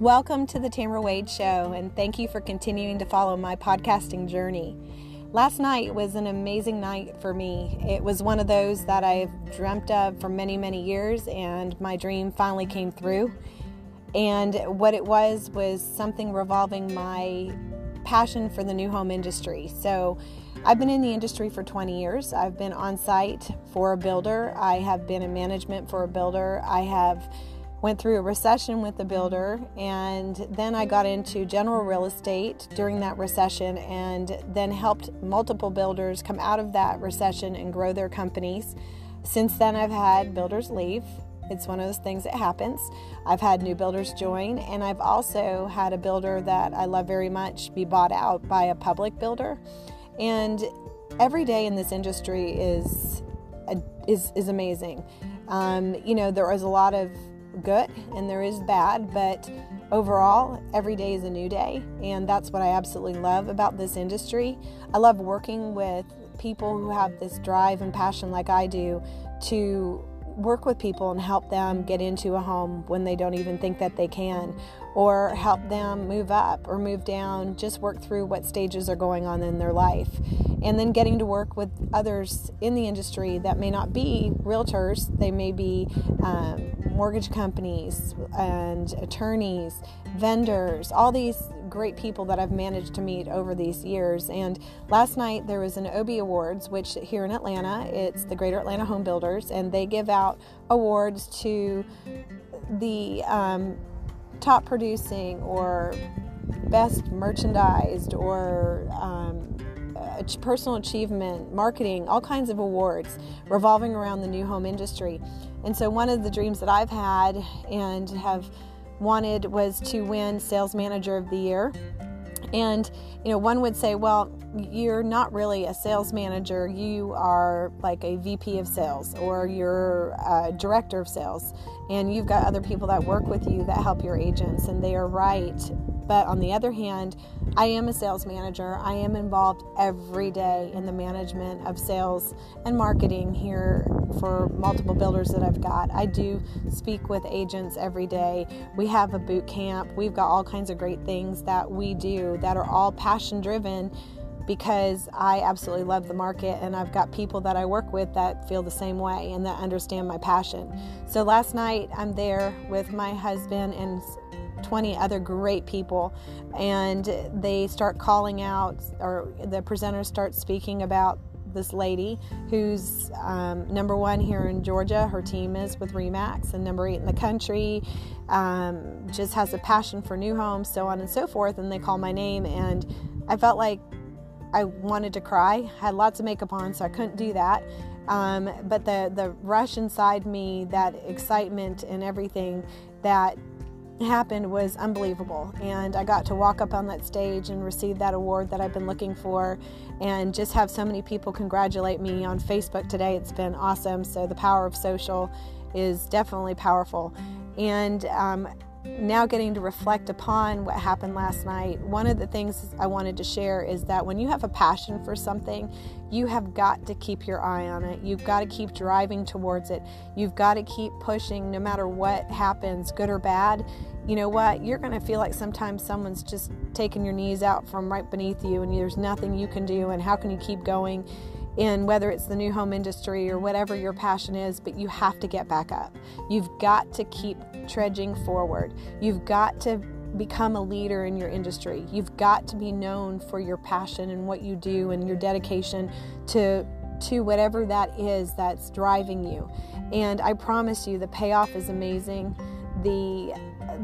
Welcome to the Tamra Wade Show, and thank you for continuing to follow my podcasting journey. Last night was an amazing night for me. It was one of those that I've dreamt of for many, many years, and my dream finally came through. And what it was was something revolving my passion for the new home industry. So, I've been in the industry for 20 years. I've been on site for a builder. I have been in management for a builder. I have went through a recession with the builder and then I got into general real estate during that recession and then helped multiple builders come out of that recession and grow their companies. Since then I've had builders leave. It's one of those things that happens. I've had new builders join and I've also had a builder that I love very much be bought out by a public builder. And every day in this industry is is is amazing. Um, you know, there is a lot of good and there is bad, but overall, every day is a new day. And that's what I absolutely love about this industry. I love working with people who have this drive and passion, like I do, to work with people and help them get into a home when they don't even think that they can, or help them move up or move down, just work through what stages are going on in their life. And then getting to work with others in the industry that may not be realtors, they may be um, mortgage companies and attorneys, vendors, all these great people that I've managed to meet over these years. And last night there was an Obie Awards, which here in Atlanta, it's the Greater Atlanta Home Builders, and they give out awards to the um, top producing or best merchandised or um, Uh, personal achievement, marketing, all kinds of awards revolving around the new home industry. And so, one of the dreams that I've had and have wanted was to win Sales Manager of the Year. And, you know, one would say, well, you're not really a sales manager, you are like a VP of sales or you're a director of sales, and you've got other people that work with you that help your agents, and they are right. But on the other hand, I am a sales manager. I am involved every day in the management of sales and marketing here for multiple builders that I've got. I do speak with agents every day. We have a boot camp. We've got all kinds of great things that we do that are all passion driven because I absolutely love the market and I've got people that I work with that feel the same way and that understand my passion. So last night I'm there with my husband and 20 other great people and they start calling out or the presenters start speaking about this lady who's um, number one here in Georgia. Her team is with Remax, and number eight in the country. Um, just has a passion for new homes, so on and so forth. And they call my name, and I felt like I wanted to cry. I had lots of makeup on, so I couldn't do that. Um, but the the rush inside me, that excitement and everything that happened was unbelievable. And I got to walk up on that stage and receive that award that I've been looking for, and just have so many people congratulate me on Facebook today. It's been awesome. So the power of social is definitely powerful. And um, now getting to reflect upon what happened last night, one of the things I wanted to share is that when you have a passion for something, you have got to keep your eye on it. You've got to keep driving towards it. You've got to keep pushing no matter what happens, good or bad. You know what? You're going to feel like sometimes someone's just taking your knees out from right beneath you and there's nothing you can do. And how can you keep going? in whether it's the new home industry or whatever your passion is, but you have to get back up. You've got to keep trudging forward. You've got to become a leader in your industry. You've got to be known for your passion and what you do and your dedication to to whatever that is that's driving you. And I promise you the payoff is amazing. The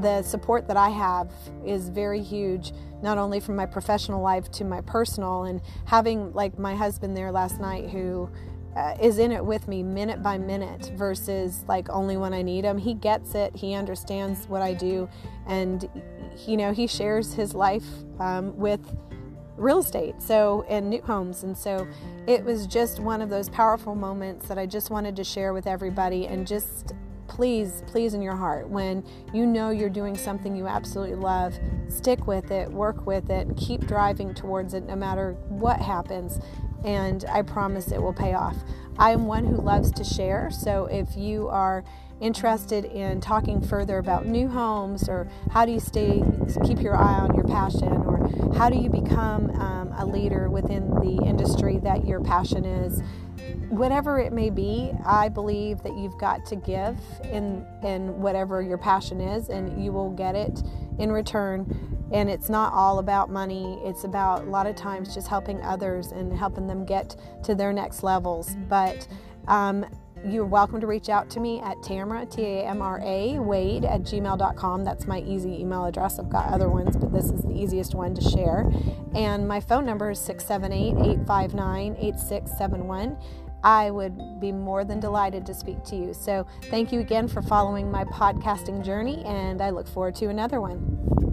the support that I have is very huge, not only from my professional life to my personal, and having like my husband there last night who uh, is in it with me minute by minute versus like only when I need him. He gets it, he understands what I do, and you know, he shares his life um, with real estate so and new homes and so it was just one of those powerful moments that i just wanted to share with everybody and just please, please, in your heart, when you know you're doing something you absolutely love, stick with it, work with it, keep driving towards it no matter what happens. And I promise it will pay off. I am one who loves to share, so if you are interested in talking further about new homes or how do you stay keep your eye on your passion or how do you become um, a leader within the industry that your passion is whatever it may be i believe that you've got to give in in whatever your passion is and you will get it in return and it's not all about money it's about a lot of times just helping others and helping them get to their next levels but um, you're welcome to reach out to me at Tamra, T A M R A, Wade at gmail.com. That's my easy email address. I've got other ones, but this is the easiest one to share. And my phone number is 678 859 8671. I would be more than delighted to speak to you. So, thank you again for following my podcasting journey, and I look forward to another one.